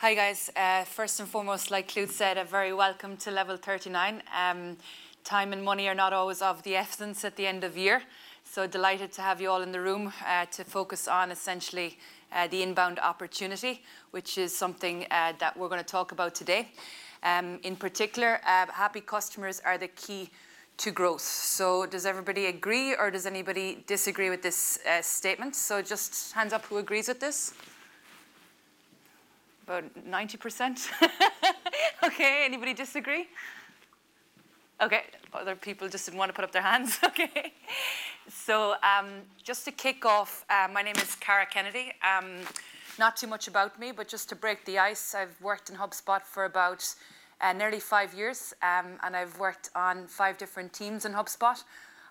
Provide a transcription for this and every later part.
Hi, guys. Uh, first and foremost, like Claude said, a very welcome to Level 39. Um, time and money are not always of the essence at the end of year. So delighted to have you all in the room uh, to focus on essentially uh, the inbound opportunity, which is something uh, that we're going to talk about today. Um, in particular, uh, happy customers are the key to growth. So does everybody agree or does anybody disagree with this uh, statement? So just hands up who agrees with this. About 90%. okay, anybody disagree? Okay, other people just didn't want to put up their hands. okay. So um, just to kick off, uh, my name is Cara Kennedy. Um, not too much about me, but just to break the ice, I've worked in HubSpot for about uh, nearly five years, um, and I've worked on five different teams in HubSpot.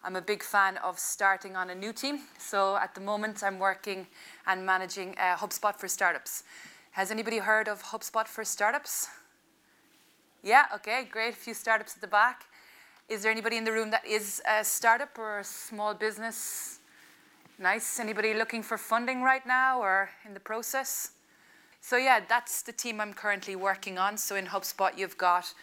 I'm a big fan of starting on a new team. So at the moment, I'm working and managing uh, HubSpot for startups. Has anybody heard of HubSpot for startups? Yeah, okay, great. A few startups at the back. Is there anybody in the room that is a startup or a small business? Nice. Anybody looking for funding right now or in the process? So yeah, that's the team I'm currently working on. So in HubSpot, you've got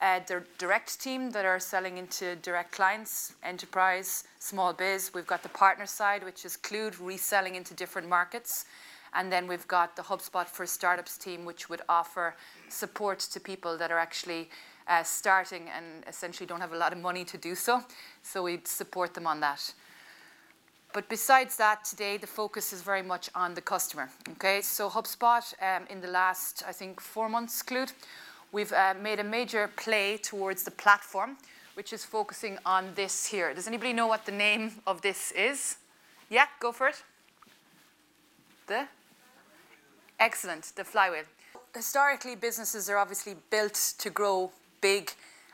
uh, the direct team that are selling into direct clients, enterprise, small biz. We've got the partner side, which is Clued, reselling into different markets. And then we've got the HubSpot for Startups team, which would offer support to people that are actually uh, starting and essentially don't have a lot of money to do so. So we'd support them on that. But besides that, today the focus is very much on the customer. Okay, so HubSpot um, in the last, I think, four months, Clued, we've uh, made a major play towards the platform, which is focusing on this here. Does anybody know what the name of this is? Yeah, go for it. The? Excellent, the flywheel. Historically, businesses are obviously built to grow big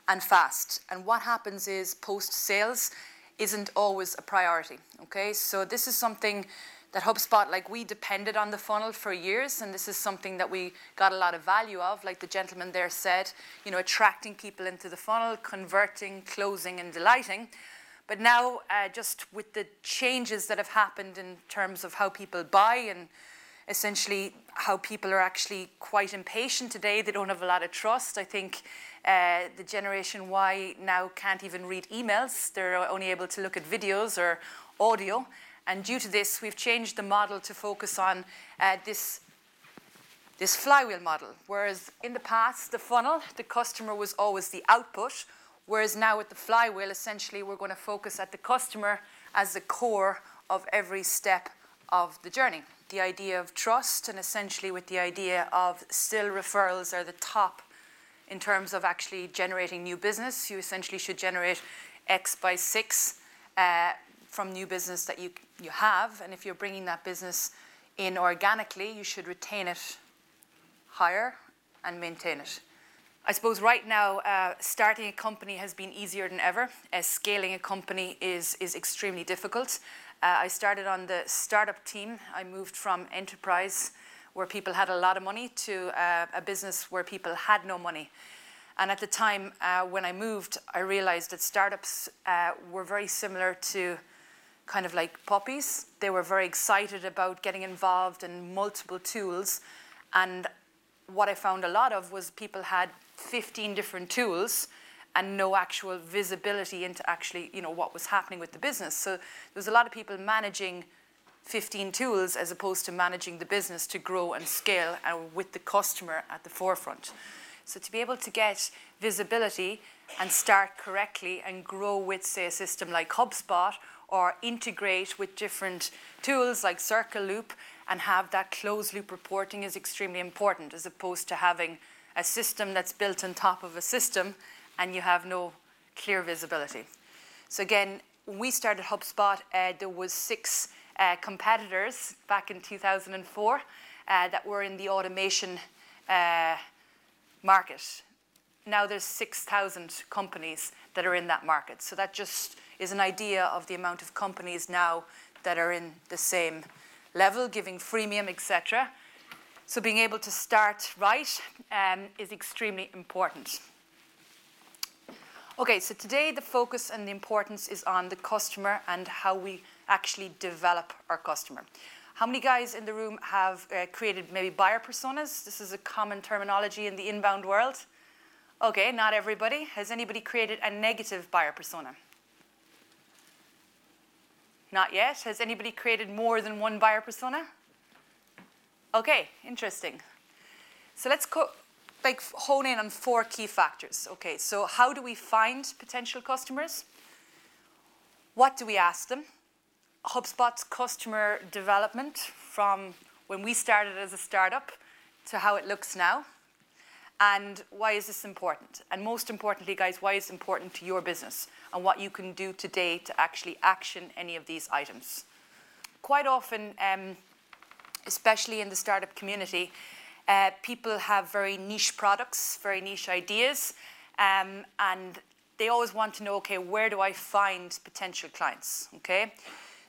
and fast. And what happens is post sales, isn't always a priority. Okay, so this is something that HubSpot, like we depended on the funnel for years, and this is something that we got a lot of value of, like the gentleman there said, you know, attracting people into the funnel, converting, closing, and delighting. But now, uh, just with the changes that have happened in terms of how people buy and essentially how people are actually quite impatient today, they don't have a lot of trust. I think uh, the Generation Y now can't even read emails, they're only able to look at videos or audio. And due to this, we've changed the model to focus on uh, this, this flywheel model. Whereas in the past, the funnel, the customer was always the output. Whereas now with the flywheel, essentially, we're going to focus at the customer as the core of every step of the journey. The idea of trust, and essentially with the idea of still referrals are the top in terms of actually generating new business. You essentially should generate X by six uh, from new business that you, you have. And if you're bringing that business in organically, you should retain it higher and maintain it. I suppose right now, uh, starting a company has been easier than ever. as scaling a company is, is extremely difficult. Uh, I started on the startup team. I moved from enterprise where people had a lot of money to uh, a business where people had no money. And at the time uh, when I moved, I realized that startups uh, were very similar to kind of like puppies. They were very excited about getting involved in multiple tools. And what I found a lot of was people had 15 different tools and no actual visibility into actually, you know, what was happening with the business. So there was a lot of people managing 15 tools as opposed to managing the business to grow and scale and with the customer at the forefront. So to be able to get visibility and start correctly and grow with, say, a system like HubSpot or integrate with different tools like CircleLoop and have that closed loop reporting is extremely important as opposed to having a system that's built on top of a system and you have no clear visibility. So again, when we started HubSpot, uh, there was six uh, competitors back in 2004 uh, that were in the automation uh, market. Now there's 6,000 companies that are in that market. So that just is an idea of the amount of companies now that are in the same level, giving freemium, etc. So being able to start right um, is extremely important. Okay, so today the focus and the importance is on the customer and how we actually develop our customer. How many guys in the room have uh, created maybe buyer personas? This is a common terminology in the inbound world. Okay, not everybody. Has anybody created a negative buyer persona? Not yet. Has anybody created more than one buyer persona? Okay, interesting. So let's co- like hone in on four key factors. Okay, so how do we find potential customers? What do we ask them? HubSpot's customer development from when we started as a startup to how it looks now. And why is this important? And most importantly, guys, why is it important to your business and what you can do today to actually action any of these items? Quite often, um, especially in the startup community, uh, people have very niche products, very niche ideas, um, and they always want to know okay, where do I find potential clients? Okay,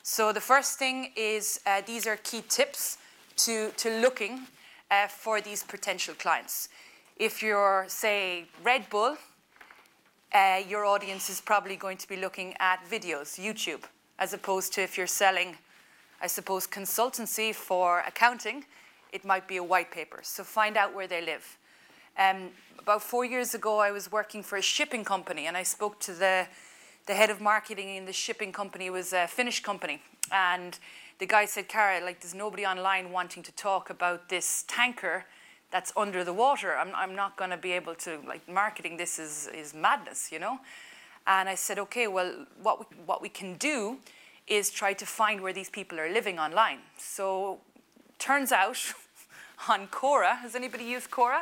so the first thing is uh, these are key tips to, to looking uh, for these potential clients. If you're, say, Red Bull, uh, your audience is probably going to be looking at videos, YouTube, as opposed to if you're selling, I suppose, consultancy for accounting, it might be a white paper. So find out where they live. Um, about four years ago, I was working for a shipping company, and I spoke to the, the head of marketing in the shipping company. Was a Finnish company, and the guy said, "Cara, like, there's nobody online wanting to talk about this tanker that's under the water. I'm, I'm not going to be able to like marketing this is is madness, you know." And I said, "Okay, well, what we, what we can do is try to find where these people are living online." So, turns out, on Quora, has anybody used Quora?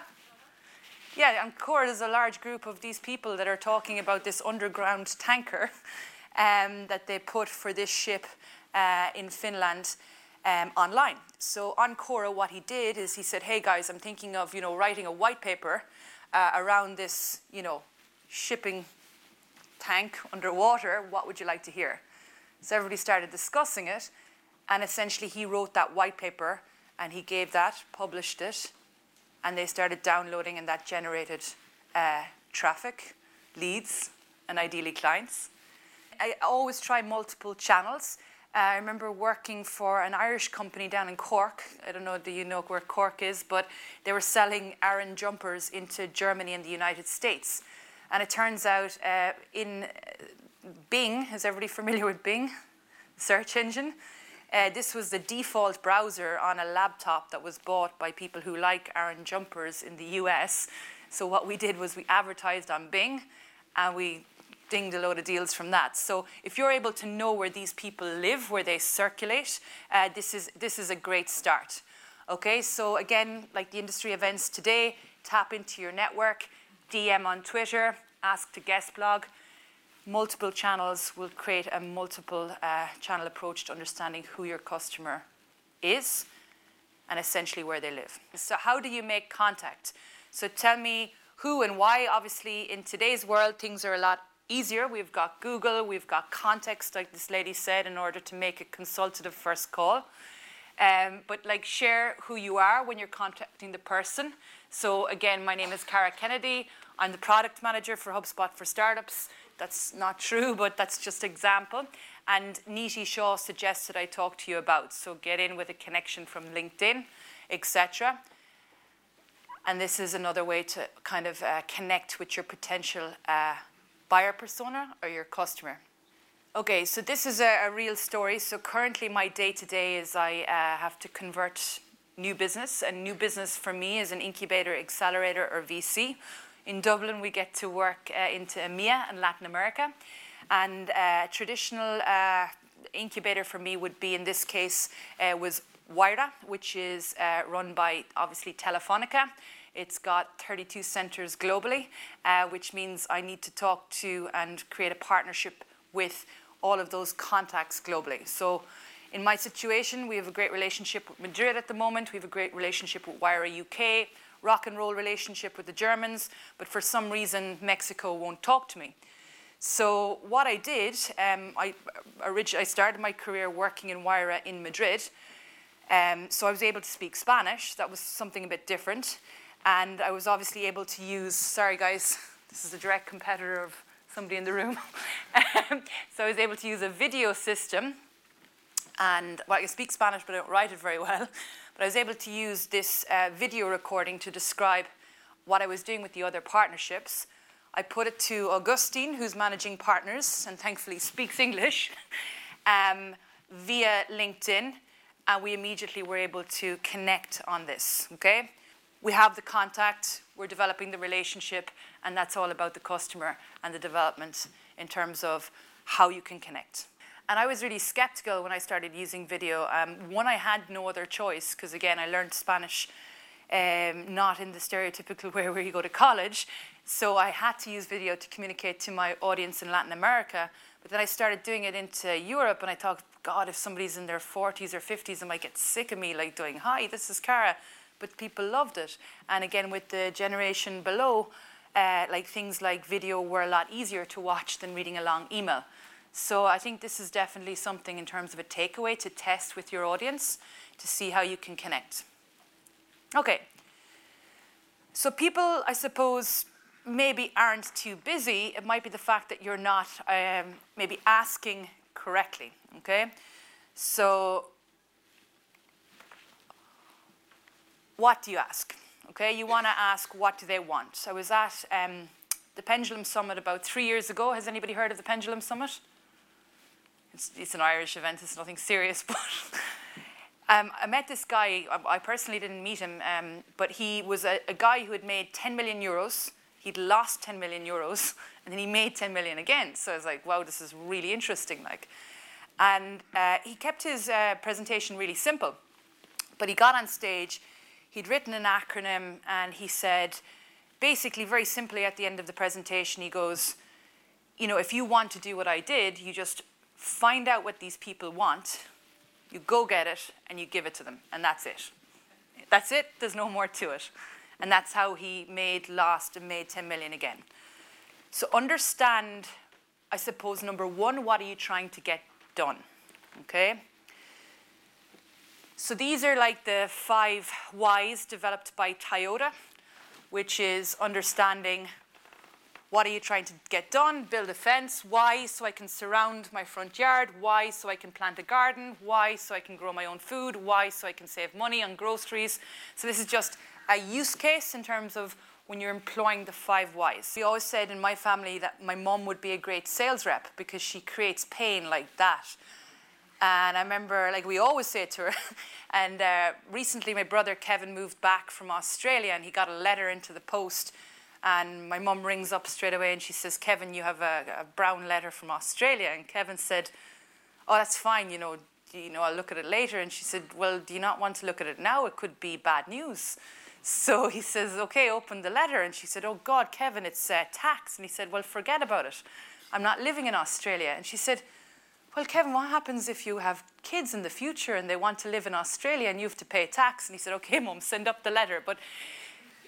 Yeah, on Quora, there's a large group of these people that are talking about this underground tanker um, that they put for this ship uh, in Finland um, online. So on Quora, what he did is he said, "Hey guys, I'm thinking of you know writing a white paper uh, around this you know shipping tank underwater. What would you like to hear?" So everybody started discussing it, and essentially he wrote that white paper and he gave that, published it, and they started downloading, and that generated uh, traffic, leads, and ideally clients. I always try multiple channels. Uh, I remember working for an Irish company down in Cork. I don't know, do you know where Cork is? But they were selling Aran jumpers into Germany and the United States. And it turns out uh, in Bing, is everybody familiar with Bing? Search engine. Uh, this was the default browser on a laptop that was bought by people who like Aran jumpers in the US. So what we did was we advertised on Bing and we dinged a load of deals from that. So if you're able to know where these people live, where they circulate, uh, this, is, this is a great start. Okay, so again, like the industry events today, tap into your network, DM on Twitter, ask to guest blog, multiple channels will create a multiple uh, channel approach to understanding who your customer is and essentially where they live. So, how do you make contact? So, tell me who and why. Obviously, in today's world, things are a lot easier. We've got Google, we've got context, like this lady said, in order to make a consultative first call. Um, but like share who you are when you're contacting the person. So again, my name is Cara Kennedy. I'm the product manager for HubSpot for Startups. That's not true, but that's just example. And Niti Shaw suggested I talk to you about. So get in with a connection from LinkedIn, etc. And this is another way to kind of uh, connect with your potential uh, buyer persona or your customer. Okay, so this is a, a real story. So currently, my day to day is I uh, have to convert new business, and new business for me is an incubator, accelerator, or VC in Dublin, we get to work uh, into EMEA and Latin America. And uh, traditional uh, incubator for me would be, in this case, uh, was Wayra, which is uh, run by obviously Telefonica. It's got 32 centres globally, uh, which means I need to talk to and create a partnership with all of those contacts globally. So in my situation, we have a great relationship with Madrid at the moment. We have a great relationship with Wayra UK rock and roll relationship with the Germans, but for some reason, Mexico won't talk to me. So what I did, um, I, I started my career working in Wayra in Madrid. Um, so I was able to speak Spanish. That was something a bit different. And I was obviously able to use, sorry guys, this is a direct competitor of somebody in the room. so I was able to use a video system And well, I can speak Spanish, but I don't write it very well. But I was able to use this uh, video recording to describe what I was doing with the other partnerships. I put it to Augustine, who's managing partners and thankfully speaks English, um, via LinkedIn, and we immediately were able to connect on this. Okay, we have the contact, we're developing the relationship, and that's all about the customer and the development in terms of how you can connect. And I was really skeptical when I started using video. Um, one, I had no other choice because, again, I learned Spanish um, not in the stereotypical way where you go to college. So I had to use video to communicate to my audience in Latin America. But then I started doing it into Europe, and I thought, God, if somebody's in their 40s or 50s, they might get sick of me, like doing, Hi, this is Cara. But people loved it. And again, with the generation below, uh, like things like video were a lot easier to watch than reading a long email. So I think this is definitely something in terms of a takeaway to test with your audience to see how you can connect. Okay. So people, I suppose, maybe aren't too busy. It might be the fact that you're not um, maybe asking correctly. Okay. So what do you ask? Okay, you want to ask what do they want. I was at um, the Pendulum Summit about three years ago. Has anybody heard of the Pendulum Summit? It's, it's an Irish event, it's nothing serious, but um, I met this guy. I, I personally didn't meet him, um, but he was a, a, guy who had made 10 million euros. He'd lost 10 million euros, and then he made 10 million again. So I was like, wow, this is really interesting. Like, and uh, he kept his uh, presentation really simple, but he got on stage. He'd written an acronym, and he said, basically, very simply at the end of the presentation, he goes, you know, if you want to do what I did, you just find out what these people want, you go get it, and you give it to them, and that's it. That's it, there's no more to it. And that's how he made Lost and made 10 million again. So understand, I suppose, number one, what are you trying to get done? Okay? So these are like the five whys developed by Toyota, which is understanding what are you trying to get done? Build a fence. Why? So I can surround my front yard. Why? So I can plant a garden. Why? So I can grow my own food. Why? So I can save money on groceries. So this is just a use case in terms of when you're employing the five whys. We always said in my family that my mom would be a great sales rep because she creates pain like that. And I remember, like, we always say to her. and uh, recently, my brother Kevin moved back from Australia and he got a letter into the post and my mum rings up straight away and she says, Kevin, you have a, a, brown letter from Australia. And Kevin said, Oh, that's fine, you know, you know, I'll look at it later. And she said, Well, do you not want to look at it now? It could be bad news. So he says, Okay, open the letter. And she said, Oh, God, Kevin, it's uh, tax. And he said, Well, forget about it. I'm not living in Australia. And she said, Well, Kevin, what happens if you have kids in the future and they want to live in Australia and you have to pay tax? And he said, Okay, mum, send up the letter. But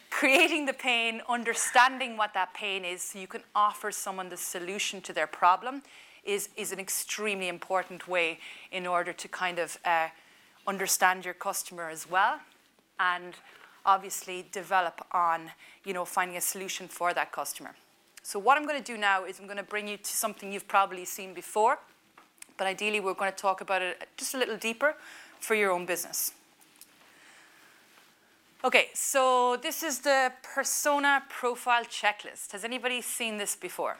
creating the pain, understanding what that pain is so you can offer someone the solution to their problem is, is an extremely important way in order to kind of uh, understand your customer as well and obviously develop on you know finding a solution for that customer so what i'm going to do now is i'm going to bring you to something you've probably seen before but ideally we're going to talk about it just a little deeper for your own business Okay, so this is the persona profile checklist. Has anybody seen this before?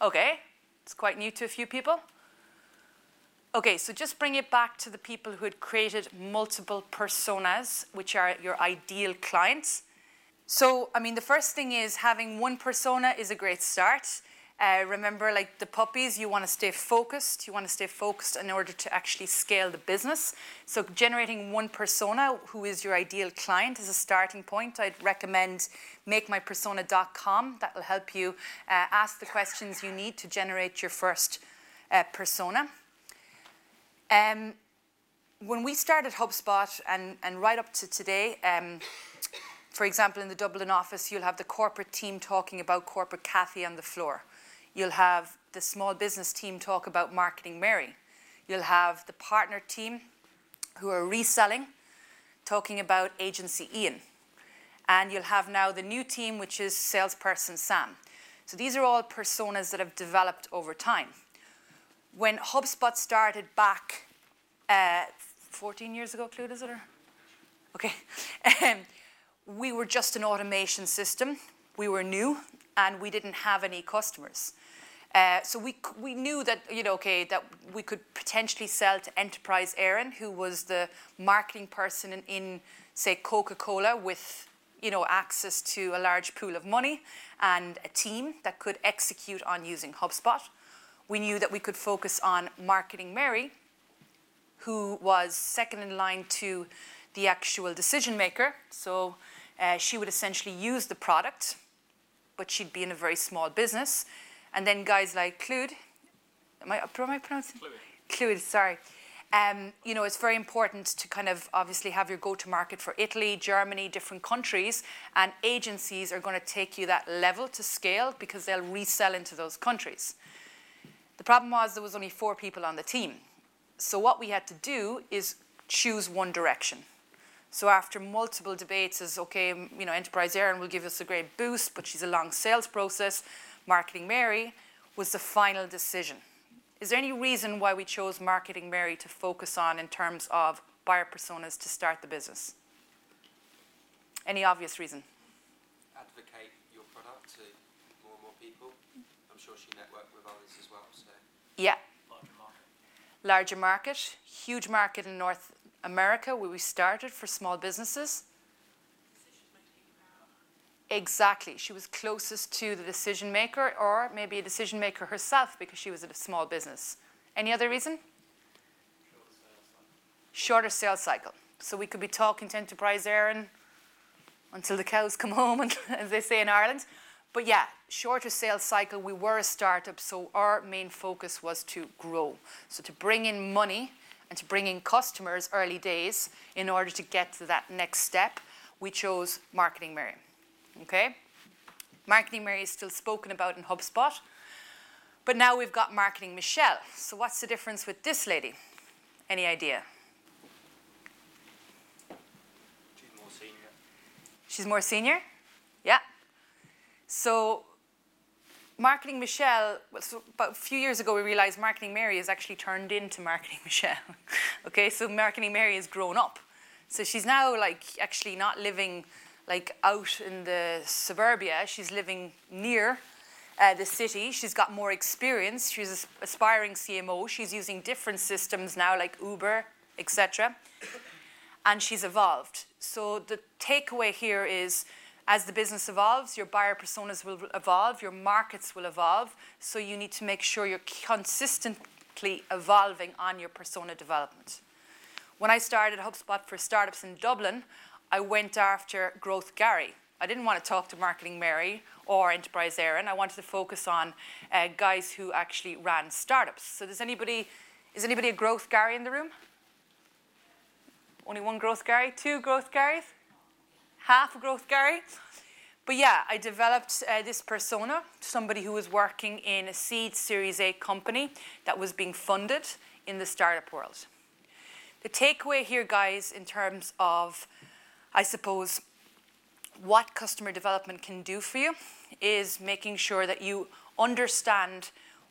Okay, it's quite new to a few people. Okay, so just bring it back to the people who had created multiple personas, which are your ideal clients. So, I mean, the first thing is having one persona is a great start. Uh, remember, like the puppies, you want to stay focused. You want to stay focused in order to actually scale the business. So, generating one persona who is your ideal client is a starting point. I'd recommend makemypersona.com. That will help you uh, ask the questions you need to generate your first uh, persona. Um, when we started HubSpot and, and right up to today, um, for example, in the Dublin office, you'll have the corporate team talking about corporate Kathy on the floor. You'll have the small business team talk about Marketing Mary. You'll have the partner team who are reselling talking about Agency Ian. And you'll have now the new team, which is Salesperson Sam. So these are all personas that have developed over time. when HubSpot started back uh, 14 years ago, Clued, is it? Or? Okay. Um, we were just an automation system. We were new and we didn't have any customers. Uh, so we, we knew that, you know, okay, that we could potentially sell to Enterprise Aaron, who was the marketing person in, in say, Coca-Cola with, you know, access to a large pool of money and a team that could execute on using HubSpot. We knew that we could focus on marketing Mary, who was second in line to the actual decision maker. So uh, she would essentially use the product, but she'd be in a very small business. And then guys like Clued, am I, am I pronouncing? Clued, sorry. Um, you know, it's very important to kind of obviously have your go to market for Italy, Germany, different countries, and agencies are going to take you that level to scale because they'll resell into those countries. The problem was there was only four people on the team. So what we had to do is choose one direction. So after multiple debates is okay, you know, Enterprise Aaron will give us a great boost, but she's a long sales process. Marketing Mary was the final decision. Is there any reason why we chose Marketing Mary to focus on in terms of buyer personas to start the business? Any obvious reason? Advocate your product to more and more people. I'm sure she networked with others as well. So. Yeah. Larger market. Larger market, huge market in North America, where we started for small businesses. Exactly. She was closest to the decision maker, or maybe a decision maker herself because she was at a small business. Any other reason? Shorter sales cycle. So we could be talking to Enterprise Aaron until the cows come home, and, as they say in Ireland. But yeah, shorter sales cycle. We were a startup, so our main focus was to grow. So to bring in money and to bring in customers early days in order to get to that next step, we chose Marketing Mary. Okay? Marketing Mary is still spoken about in HubSpot, but now we've got Marketing Michelle. So what's the difference with this lady? Any idea? She's more senior. She's more senior? Yeah. So Marketing Michelle, well, so about a few years ago, we realized Marketing Mary has actually turned into Marketing Michelle. okay, so Marketing Mary has grown up. So she's now like actually not living like out in the suburbia. She's living near uh, the city. She's got more experience. She's an aspiring CMO. She's using different systems now, like Uber, etc. And she's evolved. So the takeaway here is as the business evolves, your buyer personas will evolve, your markets will evolve. So you need to make sure you're consistently evolving on your persona development. When I started HubSpot for startups in Dublin, I went after Growth Gary. I didn't want to talk to Marketing Mary or Enterprise Aaron. I wanted to focus on uh, guys who actually ran startups. So does anybody, is anybody a Growth Gary in the room? Only one Growth Gary? Two Growth Garys? half a growth Gary. But yeah, I developed uh, this persona, somebody who was working in a seed Series A company that was being funded in the startup world. The takeaway here, guys, in terms of, I suppose, what customer development can do for you is making sure that you understand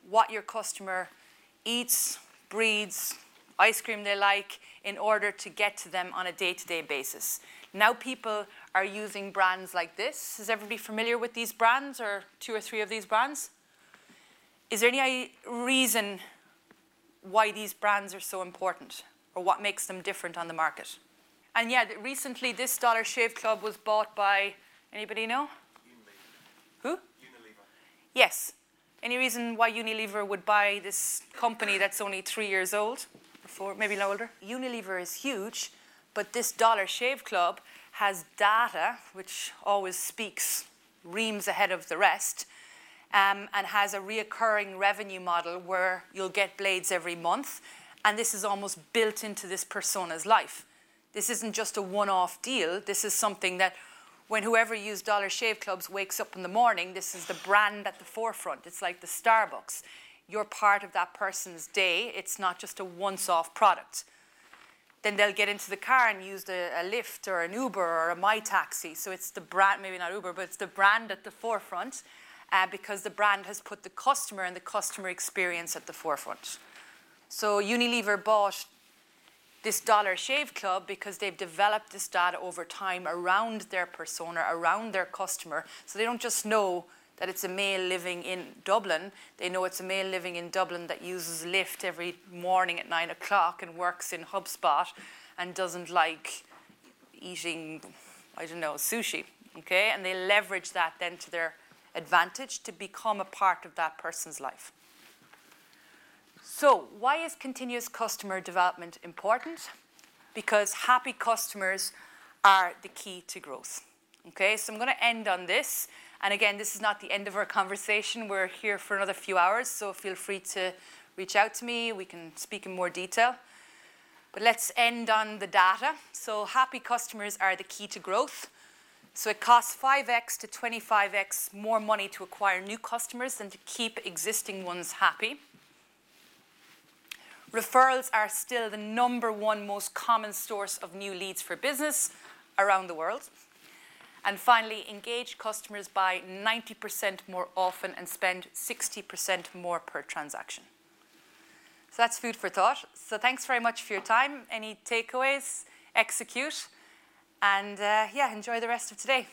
what your customer eats, breeds, ice cream they like, in order to get to them on a day to day basis. Now people are using brands like this. Is everybody familiar with these brands or two or three of these brands? Is there any reason why these brands are so important or what makes them different on the market? And yeah, recently this Dollar Shave Club was bought by anybody know? Unilever. Who? Unilever. Yes. Any reason why Unilever would buy this company that's only three years old? Before, maybe a little older? Unilever is huge, but this Dollar Shave Club has data, which always speaks reams ahead of the rest, um, and has a reoccurring revenue model where you'll get blades every month. And this is almost built into this persona's life. This isn't just a one off deal. This is something that when whoever used Dollar Shave Clubs wakes up in the morning, this is the brand at the forefront. It's like the Starbucks. You're part of that person's day. It's not just a once off product then they'll get into the car and use a, a Lyft or an Uber or a My Taxi. So it's the brand, maybe not Uber, but it's the brand at the forefront uh, because the brand has put the customer and the customer experience at the forefront. So Unilever bought this Dollar Shave Club because they've developed this data over time around their persona, around their customer. So they don't just know that it's a male living in Dublin. They know it's a male living in Dublin that uses Lyft every morning at nine o'clock and works in HubSpot and doesn't like eating, I don't know, sushi. Okay? And they leverage that then to their advantage to become a part of that person's life. So, why is continuous customer development important? Because happy customers are the key to growth. Okay, so I'm going to end on this. And again, this is not the end of our conversation. We're here for another few hours, so feel free to reach out to me. We can speak in more detail. But let's end on the data. So, happy customers are the key to growth. So, it costs 5x to 25x more money to acquire new customers than to keep existing ones happy. Referrals are still the number one most common source of new leads for business around the world. And finally, engaged customers buy 90% more often and spend 60% more per transaction. So that's food for thought. So thanks very much for your time. Any takeaways? Execute. And uh, yeah, enjoy the rest of today.